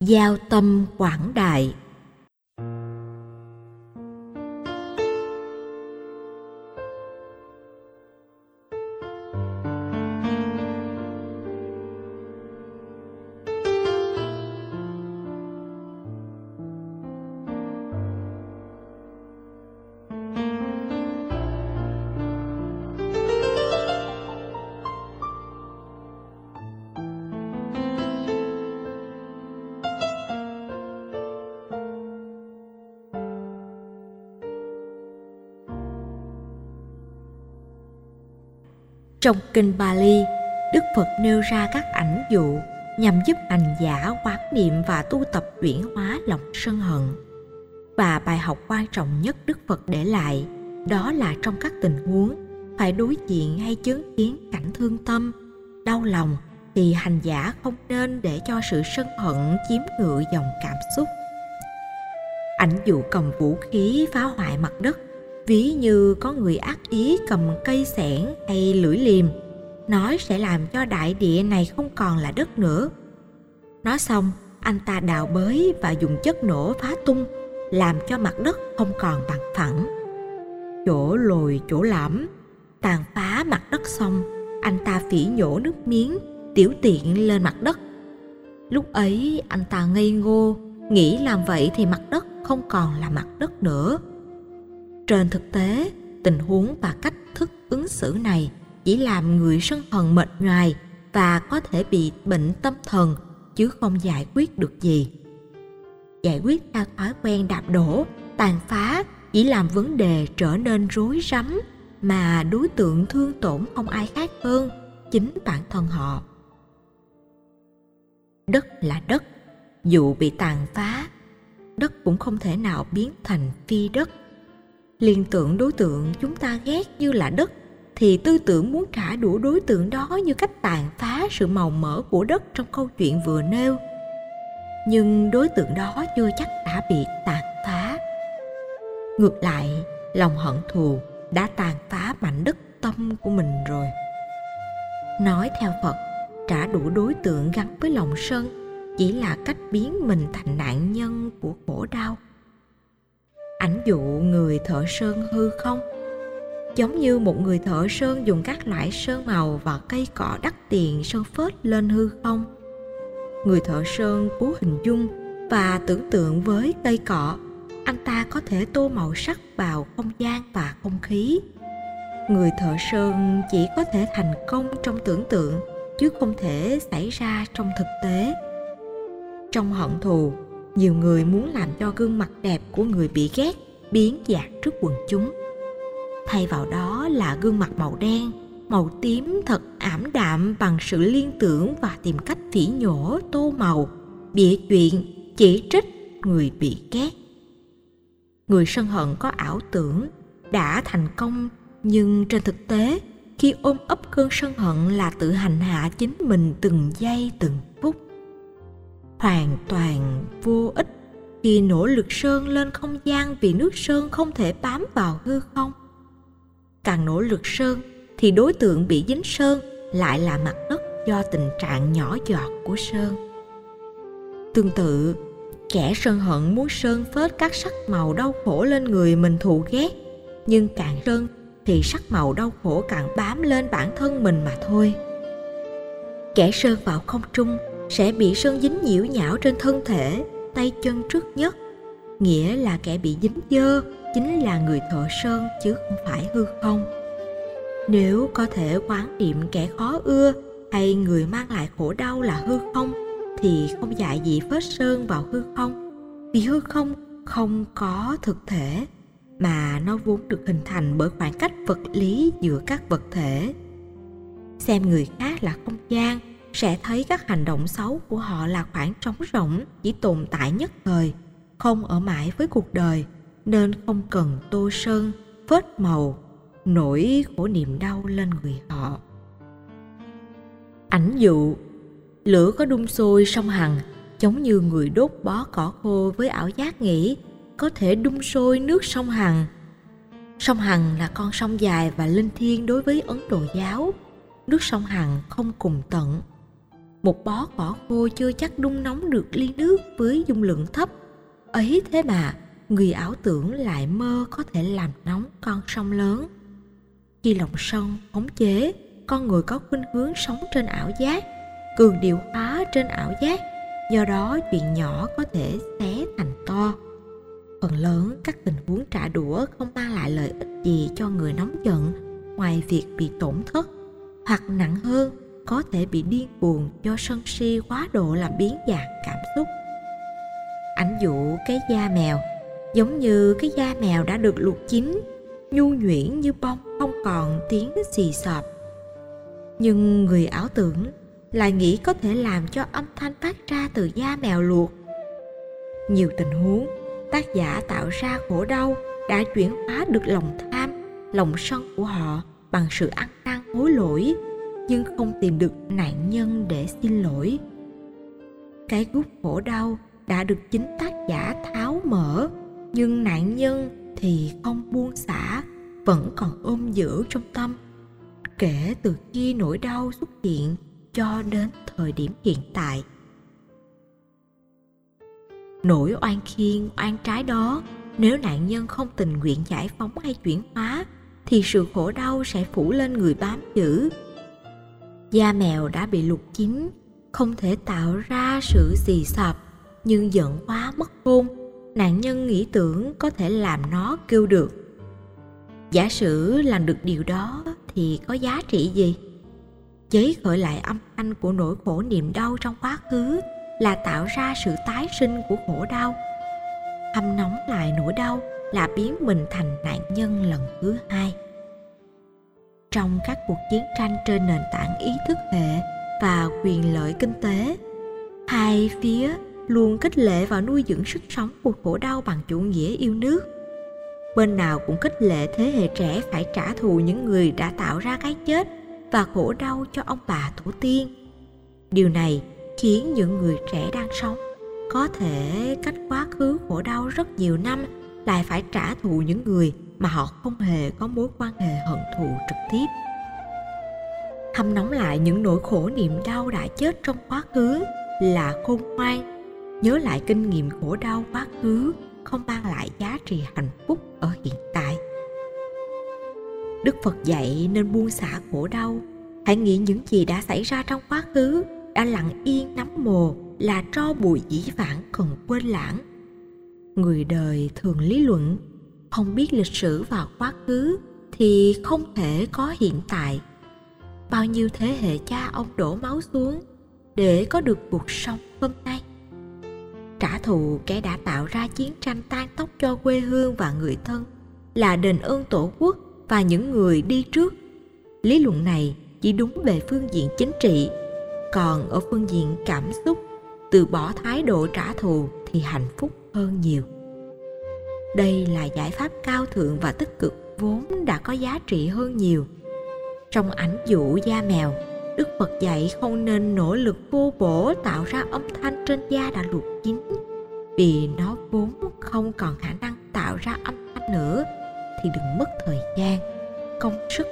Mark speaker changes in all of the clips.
Speaker 1: giao tâm quảng đại. Trong kinh Bali, Đức Phật nêu ra các ảnh dụ nhằm giúp hành giả quán niệm và tu tập chuyển hóa lòng sân hận. Và bài học quan trọng nhất Đức Phật để lại đó là trong các tình huống phải đối diện hay chứng kiến cảnh thương tâm, đau lòng thì hành giả không nên để cho sự sân hận chiếm ngự dòng cảm xúc. Ảnh dụ cầm vũ khí phá hoại mặt đất ví như có người ác ý cầm cây xẻng hay lưỡi liềm, nói sẽ làm cho đại địa này không còn là đất nữa. Nói xong, anh ta đào bới và dùng chất nổ phá tung, làm cho mặt đất không còn bằng phẳng. Chỗ lồi, chỗ lõm, tàn phá mặt đất xong, anh ta phỉ nhổ nước miếng, tiểu tiện lên mặt đất. Lúc ấy, anh ta ngây ngô, nghĩ làm vậy thì mặt đất không còn là mặt đất nữa trên thực tế, tình huống và cách thức ứng xử này chỉ làm người sân hận mệt nhoài và có thể bị bệnh tâm thần, chứ không giải quyết được gì. Giải quyết theo thói quen đạp đổ, tàn phá chỉ làm vấn đề trở nên rối rắm mà đối tượng thương tổn không ai khác hơn chính bản thân họ. Đất là đất, dù bị tàn phá, đất cũng không thể nào biến thành phi đất liên tưởng đối tượng chúng ta ghét như là đất, thì tư tưởng muốn trả đũa đối tượng đó như cách tàn phá sự màu mỡ của đất trong câu chuyện vừa nêu. Nhưng đối tượng đó chưa chắc đã bị tàn phá. Ngược lại, lòng hận thù đã tàn phá mảnh đất tâm của mình rồi. Nói theo phật, trả đũa đối tượng gắn với lòng sân chỉ là cách biến mình thành nạn nhân của khổ đau ảnh dụ người thợ sơn hư không? Giống như một người thợ sơn dùng các loại sơn màu và cây cọ đắt tiền sơn phết lên hư không? Người thợ sơn cố hình dung và tưởng tượng với cây cọ, anh ta có thể tô màu sắc vào không gian và không khí. Người thợ sơn chỉ có thể thành công trong tưởng tượng, chứ không thể xảy ra trong thực tế. Trong hận thù nhiều người muốn làm cho gương mặt đẹp của người bị ghét biến dạng trước quần chúng. Thay vào đó là gương mặt màu đen, màu tím thật ảm đạm bằng sự liên tưởng và tìm cách phỉ nhổ, tô màu, bịa chuyện, chỉ trích người bị ghét. Người sân hận có ảo tưởng, đã thành công, nhưng trên thực tế, khi ôm ấp cơn sân hận là tự hành hạ chính mình từng giây, từng phút hoàn toàn vô ích. Khi nỗ lực sơn lên không gian, vì nước sơn không thể bám vào hư không. Càng nỗ lực sơn thì đối tượng bị dính sơn lại là mặt đất do tình trạng nhỏ giọt của sơn. Tương tự, kẻ sơn hận muốn sơn phết các sắc màu đau khổ lên người mình thù ghét. Nhưng càng sơn thì sắc màu đau khổ càng bám lên bản thân mình mà thôi. Kẻ sơn vào không trung sẽ bị sơn dính nhiễu nhão trên thân thể, tay chân trước nhất. Nghĩa là kẻ bị dính dơ chính là người thợ sơn chứ không phải hư không. Nếu có thể quán niệm kẻ khó ưa hay người mang lại khổ đau là hư không, thì không dạy gì phết sơn vào hư không. Vì hư không không có thực thể, mà nó vốn được hình thành bởi khoảng cách vật lý giữa các vật thể. Xem người khác là không gian sẽ thấy các hành động xấu của họ là khoảng trống rỗng, chỉ tồn tại nhất thời, không ở mãi với cuộc đời, nên không cần tô sơn, phết màu nổi khổ niềm đau lên người họ. Ảnh dụ, lửa có đun sôi sông hằng, giống như người đốt bó cỏ khô với ảo giác nghĩ, có thể đun sôi nước sông hằng. Sông hằng là con sông dài và linh thiêng đối với ấn độ giáo. Nước sông hằng không cùng tận một bó cỏ khô chưa chắc đun nóng được ly nước với dung lượng thấp. Ấy thế mà, người ảo tưởng lại mơ có thể làm nóng con sông lớn. Khi lòng sông khống chế, con người có khuynh hướng sống trên ảo giác, cường điều hóa trên ảo giác, do đó chuyện nhỏ có thể xé thành to. Phần lớn các tình huống trả đũa không mang lại lợi ích gì cho người nóng giận ngoài việc bị tổn thất hoặc nặng hơn có thể bị điên cuồng do sân si quá độ làm biến dạng cảm xúc. Ảnh dụ cái da mèo, giống như cái da mèo đã được luộc chín, nhu nhuyễn như bông, không còn tiếng xì xọp. Nhưng người ảo tưởng lại nghĩ có thể làm cho âm thanh phát ra từ da mèo luộc. Nhiều tình huống, tác giả tạo ra khổ đau đã chuyển hóa được lòng tham, lòng sân của họ bằng sự ăn năn hối lỗi nhưng không tìm được nạn nhân để xin lỗi. Cái gút khổ đau đã được chính tác giả tháo mở, nhưng nạn nhân thì không buông xả, vẫn còn ôm giữ trong tâm. Kể từ khi nỗi đau xuất hiện cho đến thời điểm hiện tại. Nỗi oan khiên, oan trái đó, nếu nạn nhân không tình nguyện giải phóng hay chuyển hóa, thì sự khổ đau sẽ phủ lên người bám giữ da mèo đã bị lục chín, không thể tạo ra sự xì sập nhưng giận quá mất khôn nạn nhân nghĩ tưởng có thể làm nó kêu được. Giả sử làm được điều đó thì có giá trị gì? Giấy khởi lại âm thanh của nỗi khổ niềm đau trong quá khứ là tạo ra sự tái sinh của khổ đau. Hâm nóng lại nỗi đau là biến mình thành nạn nhân lần thứ hai trong các cuộc chiến tranh trên nền tảng ý thức hệ và quyền lợi kinh tế. Hai phía luôn khích lệ và nuôi dưỡng sức sống của khổ đau bằng chủ nghĩa yêu nước. Bên nào cũng khích lệ thế hệ trẻ phải trả thù những người đã tạo ra cái chết và khổ đau cho ông bà tổ tiên. Điều này khiến những người trẻ đang sống có thể cách quá khứ khổ đau rất nhiều năm lại phải trả thù những người mà họ không hề có mối quan hệ hận thù trực tiếp. Hâm nóng lại những nỗi khổ niềm đau đã chết trong quá khứ là khôn ngoan. Nhớ lại kinh nghiệm khổ đau quá khứ không mang lại giá trị hạnh phúc ở hiện tại. Đức phật dạy nên buông xả khổ đau. Hãy nghĩ những gì đã xảy ra trong quá khứ đã lặng yên nắm mồ là tro bụi dĩ vãng cần quên lãng. Người đời thường lý luận không biết lịch sử và quá khứ thì không thể có hiện tại. Bao nhiêu thế hệ cha ông đổ máu xuống để có được cuộc sống hôm nay. Trả thù kẻ đã tạo ra chiến tranh tan tóc cho quê hương và người thân là đền ơn tổ quốc và những người đi trước. Lý luận này chỉ đúng về phương diện chính trị, còn ở phương diện cảm xúc, từ bỏ thái độ trả thù thì hạnh phúc hơn nhiều đây là giải pháp cao thượng và tích cực, vốn đã có giá trị hơn nhiều. Trong ảnh dụ da mèo, đức phật dạy không nên nỗ lực vô bổ tạo ra âm thanh trên da đã luộc chín, vì nó vốn không còn khả năng tạo ra âm thanh nữa, thì đừng mất thời gian, công sức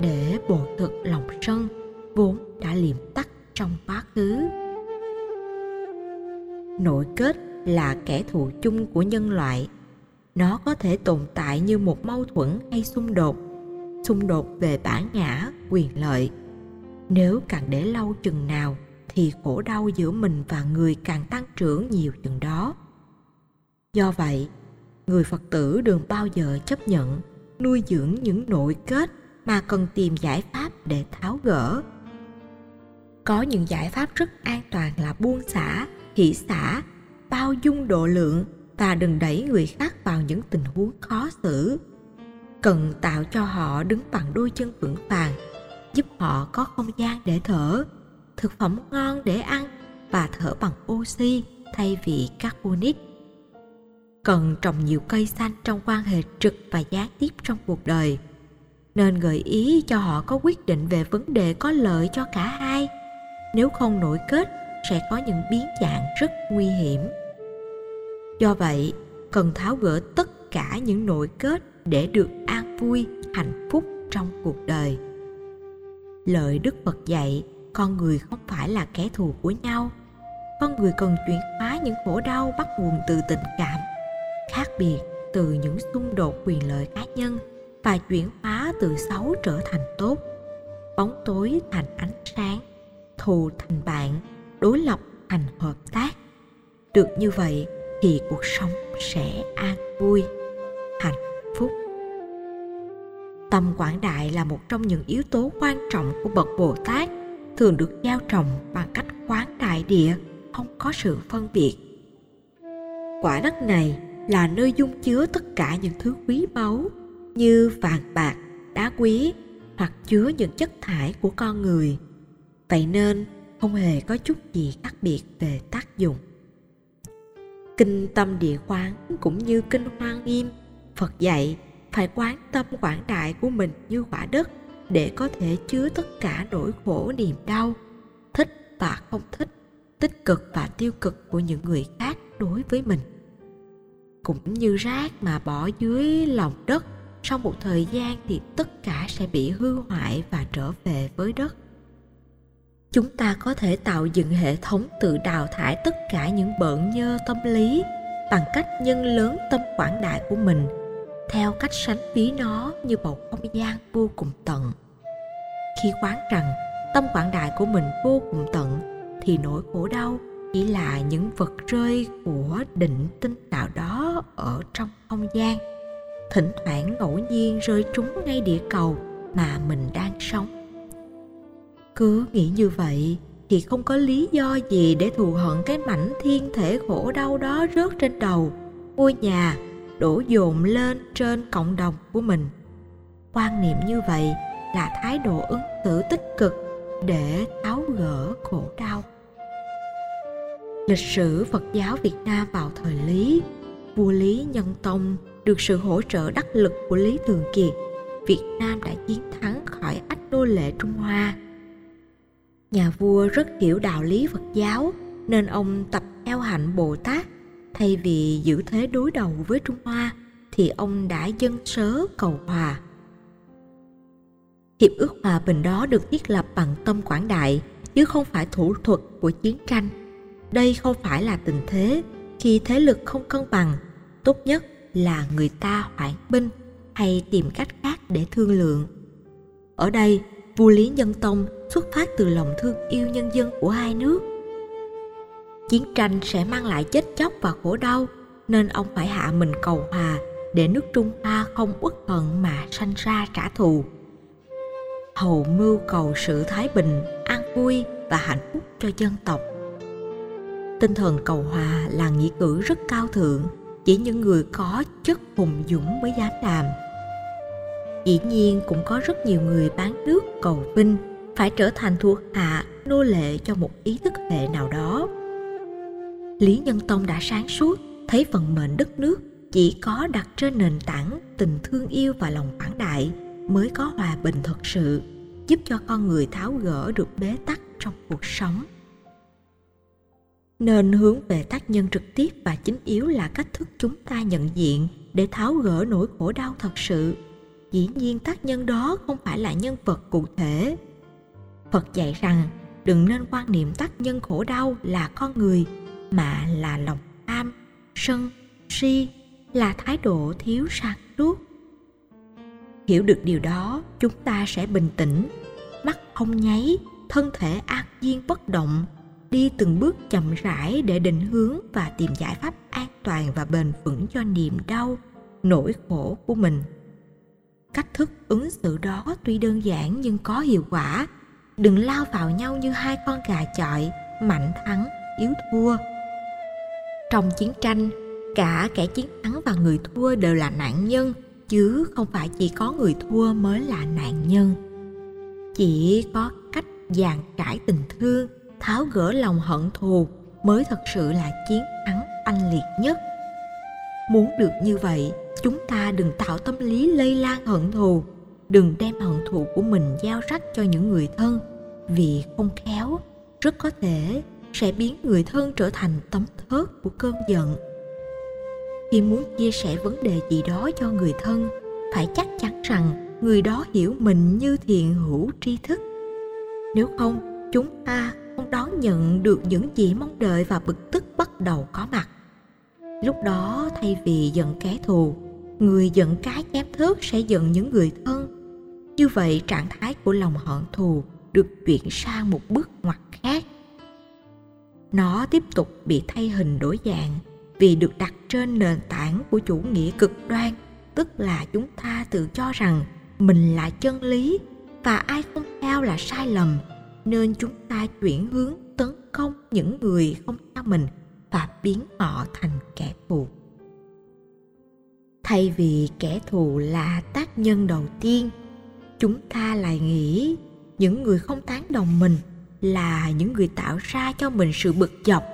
Speaker 1: để bổ thực lòng sân vốn đã liệm tắt trong quá khứ. Nội kết là kẻ thù chung của nhân loại nó có thể tồn tại như một mâu thuẫn hay xung đột xung đột về bản ngã, quyền lợi. Nếu càng để lâu chừng nào thì khổ đau giữa mình và người càng tăng trưởng nhiều chừng đó. Do vậy, người phật tử đừng bao giờ chấp nhận nuôi dưỡng những nội kết mà cần tìm giải pháp để tháo gỡ. Có những giải pháp rất an toàn là buông xả, hỷ xả, bao dung độ lượng và đừng đẩy người khác vào những tình huống khó xử. Cần tạo cho họ đứng bằng đôi chân vững vàng, giúp họ có không gian để thở, thực phẩm ngon để ăn và thở bằng oxy thay vì carbonic. Cần trồng nhiều cây xanh trong quan hệ trực và gián tiếp trong cuộc đời, nên gợi ý cho họ có quyết định về vấn đề có lợi cho cả hai. Nếu không nổi kết, sẽ có những biến dạng rất nguy hiểm do vậy, cần tháo gỡ tất cả những nội kết để được an vui, hạnh phúc trong cuộc đời. Lợi đức phật dạy, con người không phải là kẻ thù của nhau. Con người cần chuyển hóa những khổ đau bắt nguồn từ tình cảm, khác biệt từ những xung đột quyền lợi cá nhân và chuyển hóa từ xấu trở thành tốt. Bóng tối thành ánh sáng, thù thành bạn, đối lập thành hợp tác. Được như vậy thì cuộc sống sẽ an vui, hạnh phúc. Tâm quảng đại là một trong những yếu tố quan trọng của bậc bồ tát, thường được gieo trồng bằng cách quán đại địa, không có sự phân biệt. Quả đất này là nơi dung chứa tất cả những thứ quý báu như vàng bạc, đá quý hoặc chứa những chất thải của con người. Vậy nên không hề có chút gì khác biệt về tác dụng kinh tâm địa quán cũng như kinh hoa nghiêm. Phật dạy phải quán tâm quảng đại của mình như quả đất để có thể chứa tất cả nỗi khổ niềm đau. Thích và không thích, tích cực và tiêu cực của những người khác đối với mình. Cũng như rác mà bỏ dưới lòng đất, sau một thời gian thì tất cả sẽ bị hư hoại và trở về với đất chúng ta có thể tạo dựng hệ thống tự đào thải tất cả những bợn nhơ tâm lý bằng cách nhân lớn tâm quảng đại của mình theo cách sánh ví nó như bầu không gian vô cùng tận. Khi quán rằng tâm quảng đại của mình vô cùng tận, thì nỗi khổ đau chỉ là những vật rơi của định tinh nào đó ở trong không gian. Thỉnh thoảng ngẫu nhiên rơi trúng ngay địa cầu mà mình đang sống cứ nghĩ như vậy thì không có lý do gì để thù hận cái mảnh thiên thể khổ đau đó rớt trên đầu. Ngôi nhà đổ dồn lên trên cộng đồng của mình. Quan niệm như vậy là thái độ ứng xử tích cực để tháo gỡ khổ đau. Lịch sử phật giáo việt nam vào thời lý, vua lý nhân tông được sự hỗ trợ đắc lực của lý thường kiệt. Việt nam đã chiến thắng khỏi ách nô lệ trung hoa nhà vua rất hiểu đạo lý phật giáo, nên ông tập theo hạnh bồ tát. Thay vì giữ thế đối đầu với trung hoa, thì ông đã dâng sớ cầu hòa. Hiệp ước hòa bình đó được thiết lập bằng tâm quảng đại, chứ không phải thủ thuật của chiến tranh. Đây không phải là tình thế. Khi thế lực không cân bằng, tốt nhất là người ta hoãn binh hay tìm cách khác để thương lượng. Ở đây vua lý nhân tông xuất phát từ lòng thương yêu nhân dân của hai nước. Chiến tranh sẽ mang lại chết chóc và khổ đau, nên ông phải hạ mình cầu hòa để nước trung hoa không uất hận mà sanh ra trả thù. Hầu mưu cầu sự thái bình, an vui và hạnh phúc cho dân tộc. Tinh thần cầu hòa là nghĩa cử rất cao thượng, chỉ những người có chất hùng dũng mới dám làm dĩ nhiên cũng có rất nhiều người bán nước cầu vinh, phải trở thành thuộc hạ, nô lệ cho một ý thức hệ nào đó. Lý nhân tông đã sáng suốt, thấy vận mệnh đất nước chỉ có đặt trên nền tảng tình thương yêu và lòng quảng đại mới có hòa bình thật sự, giúp cho con người tháo gỡ được bế tắc trong cuộc sống. Nên hướng về tác nhân trực tiếp và chính yếu là cách thức chúng ta nhận diện để tháo gỡ nỗi khổ đau thật sự dĩ nhiên tác nhân đó không phải là nhân vật cụ thể. Phật dạy rằng, đừng nên quan niệm tác nhân khổ đau là con người, mà là lòng tham, sân, si, là thái độ thiếu sáng suốt hiểu được điều đó, chúng ta sẽ bình tĩnh, mắt không nháy, thân thể an nhiên bất động, đi từng bước chậm rãi để định hướng và tìm giải pháp an toàn và bền vững cho niềm đau, nỗi khổ của mình cách thức ứng xử đó tuy đơn giản nhưng có hiệu quả. Đừng lao vào nhau như hai con gà chọi, mạnh thắng, yếu thua. Trong chiến tranh, cả kẻ chiến thắng và người thua đều là nạn nhân, chứ không phải chỉ có người thua mới là nạn nhân. Chỉ có cách dàn trải tình thương, tháo gỡ lòng hận thù mới thật sự là chiến thắng anh liệt nhất. Muốn được như vậy chúng ta đừng tạo tâm lý lây lan hận thù. Đừng đem hận thù của mình giao rắc cho những người thân. Vì không khéo, rất có thể sẽ biến người thân trở thành tấm thớt của cơn giận. Khi muốn chia sẻ vấn đề gì đó cho người thân, phải chắc chắn rằng người đó hiểu mình như thiện hữu tri thức. Nếu không, chúng ta không đón nhận được những gì mong đợi và bực tức bắt đầu có mặt lúc đó thay vì giận kẻ thù, người giận cái chém thớt sẽ giận những người thân. Như vậy, trạng thái của lòng hận thù được chuyển sang một bước ngoặt khác. Nó tiếp tục bị thay hình đổi dạng vì được đặt trên nền tảng của chủ nghĩa cực đoan, tức là chúng ta tự cho rằng mình là chân lý và ai không theo là sai lầm, nên chúng ta chuyển hướng tấn công những người không theo mình và biến họ thành kẻ thù. Thay vì kẻ thù là tác nhân đầu tiên, chúng ta lại nghĩ những người không tán đồng mình là những người tạo ra cho mình sự bực dọc.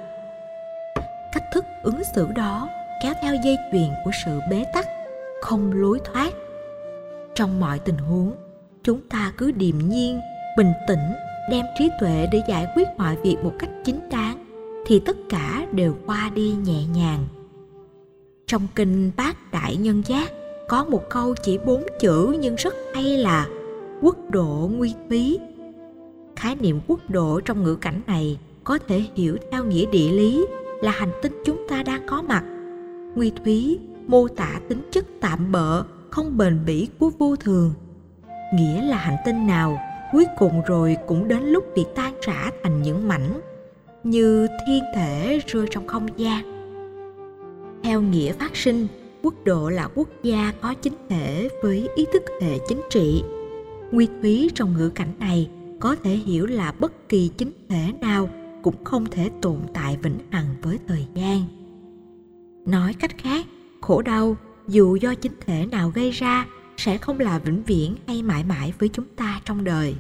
Speaker 1: Cách thức ứng xử đó kéo theo dây chuyền của sự bế tắc, không lối thoát. Trong mọi tình huống, chúng ta cứ điềm nhiên, bình tĩnh, đem trí tuệ để giải quyết mọi việc một cách chính đáng thì tất cả đều qua đi nhẹ nhàng. Trong kinh bát đại nhân giác, có một câu chỉ bốn chữ nhưng rất hay là quốc độ nguy phí. khái niệm quốc độ trong ngữ cảnh này có thể hiểu theo nghĩa địa lý là hành tinh chúng ta đang có mặt. Nguy thúy, mô tả tính chất tạm bợ, không bền bỉ của vô thường. Nghĩa là hành tinh nào cuối cùng rồi cũng đến lúc bị tan rã thành những mảnh như thiên thể rơi trong không gian. Theo nghĩa phát sinh, quốc độ là quốc gia có chính thể với ý thức hệ chính trị. Nguyên thúy trong ngữ cảnh này có thể hiểu là bất kỳ chính thể nào cũng không thể tồn tại vĩnh hằng với thời gian. Nói cách khác, khổ đau dù do chính thể nào gây ra sẽ không là vĩnh viễn hay mãi mãi với chúng ta trong đời.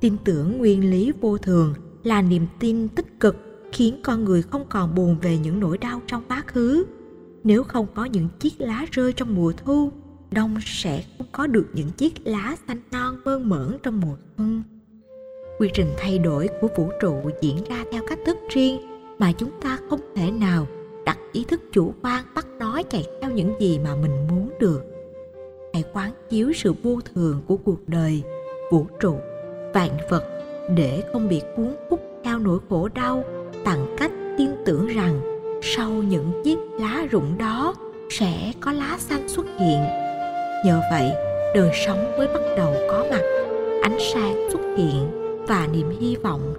Speaker 1: Tin tưởng nguyên lý vô thường là niềm tin tích cực khiến con người không còn buồn về những nỗi đau trong quá khứ. Nếu không có những chiếc lá rơi trong mùa thu, đông sẽ không có được những chiếc lá xanh non mơn mởn trong mùa xuân quy trình thay đổi của vũ trụ diễn ra theo cách thức riêng mà chúng ta không thể nào đặt ý thức chủ quan bắt nó chạy theo những gì mà mình muốn được. Hãy quán chiếu sự vô thường của cuộc đời, vũ trụ, vạn vật để không bị cuốn hút theo nỗi khổ đau bằng cách tin tưởng rằng sau những chiếc lá rụng đó sẽ có lá xanh xuất hiện. Nhờ vậy, đời sống mới bắt đầu có mặt, ánh sáng xuất hiện và niềm hy vọng